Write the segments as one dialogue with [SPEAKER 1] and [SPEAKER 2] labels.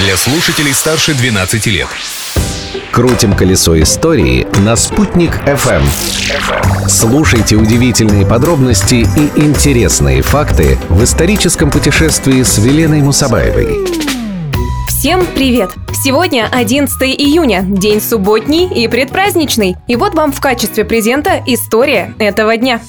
[SPEAKER 1] для слушателей старше 12 лет.
[SPEAKER 2] Крутим колесо истории на «Спутник FM. Слушайте удивительные подробности и интересные факты в историческом путешествии с Веленой Мусабаевой.
[SPEAKER 3] Всем привет! Сегодня 11 июня, день субботний и предпраздничный. И вот вам в качестве презента история этого дня.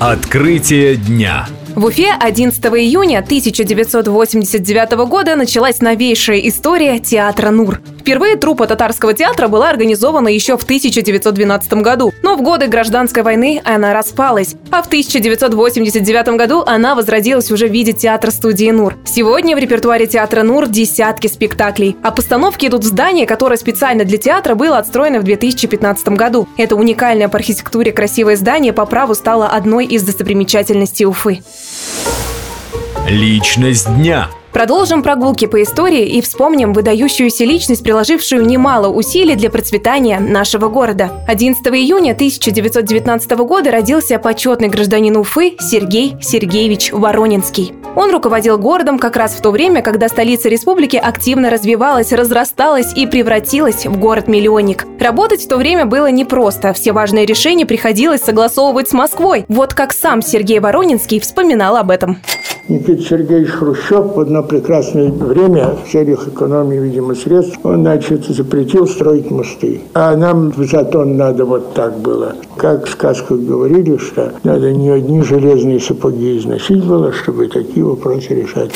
[SPEAKER 1] Открытие дня.
[SPEAKER 3] В Уфе 11 июня 1989 года началась новейшая история театра «Нур». Впервые труппа татарского театра была организована еще в 1912 году, но в годы гражданской войны она распалась, а в 1989 году она возродилась уже в виде театра-студии «Нур». Сегодня в репертуаре театра «Нур» десятки спектаклей, а постановки идут в здание, которое специально для театра было отстроено в 2015 году. Это уникальное по архитектуре красивое здание по праву стало одной из достопримечательностей Уфы.
[SPEAKER 1] Личность дня.
[SPEAKER 3] Продолжим прогулки по истории и вспомним выдающуюся личность, приложившую немало усилий для процветания нашего города. 11 июня 1919 года родился почетный гражданин Уфы Сергей Сергеевич Воронинский. Он руководил городом как раз в то время, когда столица республики активно развивалась, разрасталась и превратилась в город-миллионник. Работать в то время было непросто, все важные решения приходилось согласовывать с Москвой. Вот как сам Сергей Воронинский вспоминал об этом.
[SPEAKER 4] Никита Сергеевич Хрущев в одно прекрасное время в целях экономии, видимо, средств, он, значит, запретил строить мосты. А нам в затон надо вот так было. Как в сказках говорили, что надо не одни железные сапоги износить было, чтобы такие вопросы решать.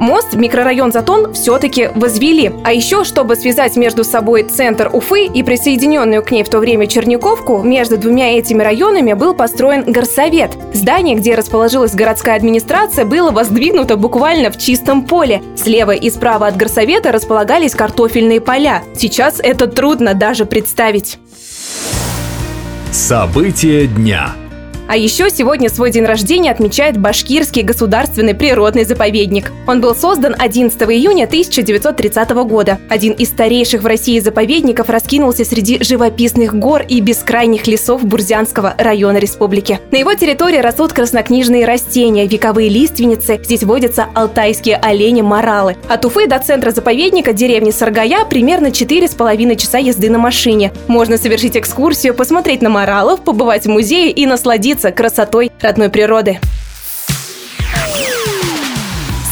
[SPEAKER 3] Мост микрорайон Затон все-таки возвели. А еще, чтобы связать между собой центр Уфы и присоединенную к ней в то время Черниковку, между двумя этими районами был построен горсовет. Здание, где расположилась городская администрация, было воздвигнуто буквально в чистом поле. Слева и справа от горсовета располагались картофельные поля. Сейчас это трудно даже представить.
[SPEAKER 1] События дня.
[SPEAKER 3] А еще сегодня свой день рождения отмечает Башкирский государственный природный заповедник. Он был создан 11 июня 1930 года. Один из старейших в России заповедников раскинулся среди живописных гор и бескрайних лесов Бурзянского района республики. На его территории растут краснокнижные растения, вековые лиственницы, здесь водятся алтайские олени-моралы. От Уфы до центра заповедника деревни Саргая примерно 4,5 часа езды на машине. Можно совершить экскурсию, посмотреть на моралов, побывать в музее и насладиться насладиться красотой родной природы.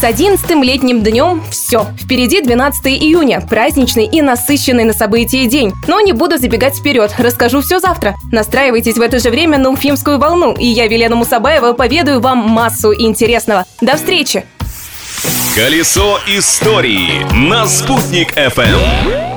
[SPEAKER 3] С 11 летним днем все. Впереди 12 июня, праздничный и насыщенный на события день. Но не буду забегать вперед, расскажу все завтра. Настраивайтесь в это же время на Уфимскую волну, и я, Велена Мусабаева, поведаю вам массу интересного. До встречи!
[SPEAKER 1] Колесо истории на «Спутник FM.